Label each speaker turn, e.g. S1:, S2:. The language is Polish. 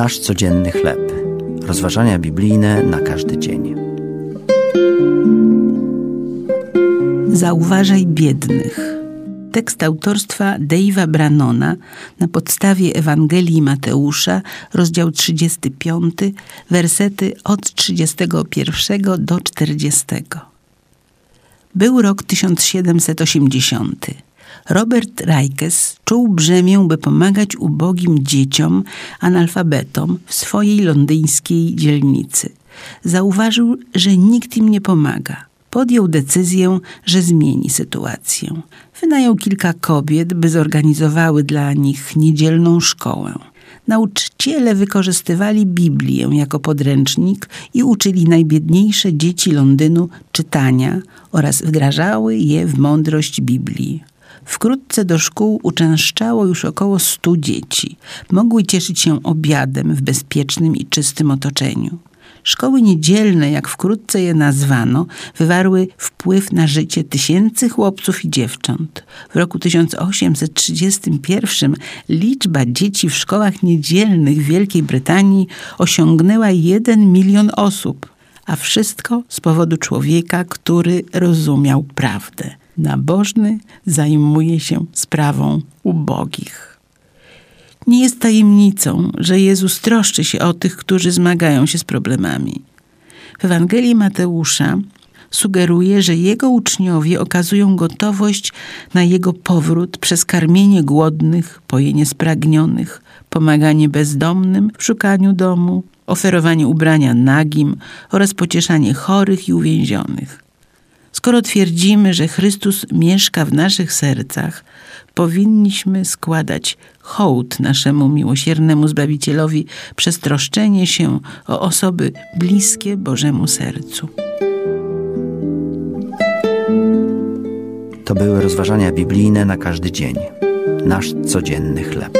S1: Nasz codzienny chleb. Rozważania biblijne na każdy dzień.
S2: Zauważaj biednych. Tekst autorstwa Dave'a Brannona na podstawie Ewangelii Mateusza, rozdział 35, wersety od 31 do 40. Był rok 1780. Robert Rajkes czuł brzemię, by pomagać ubogim dzieciom, analfabetom w swojej londyńskiej dzielnicy. Zauważył, że nikt im nie pomaga. Podjął decyzję, że zmieni sytuację. Wynajął kilka kobiet, by zorganizowały dla nich niedzielną szkołę. Nauczyciele wykorzystywali Biblię jako podręcznik i uczyli najbiedniejsze dzieci Londynu czytania oraz wdrażały je w mądrość Biblii. Wkrótce do szkół uczęszczało już około stu dzieci. Mogły cieszyć się obiadem w bezpiecznym i czystym otoczeniu. Szkoły niedzielne, jak wkrótce je nazwano, wywarły wpływ na życie tysięcy chłopców i dziewcząt. W roku 1831 liczba dzieci w szkołach niedzielnych w Wielkiej Brytanii osiągnęła jeden milion osób, a wszystko z powodu człowieka, który rozumiał prawdę. Nabożny zajmuje się sprawą ubogich. Nie jest tajemnicą, że Jezus troszczy się o tych, którzy zmagają się z problemami. W Ewangelii Mateusza sugeruje, że jego uczniowie okazują gotowość na jego powrót przez karmienie głodnych, pojenie spragnionych, pomaganie bezdomnym w szukaniu domu, oferowanie ubrania nagim oraz pocieszanie chorych i uwięzionych. Skoro twierdzimy, że Chrystus mieszka w naszych sercach, powinniśmy składać hołd naszemu miłosiernemu Zbawicielowi przez troszczenie się o osoby bliskie Bożemu sercu.
S1: To były rozważania biblijne na każdy dzień. Nasz codzienny chleb.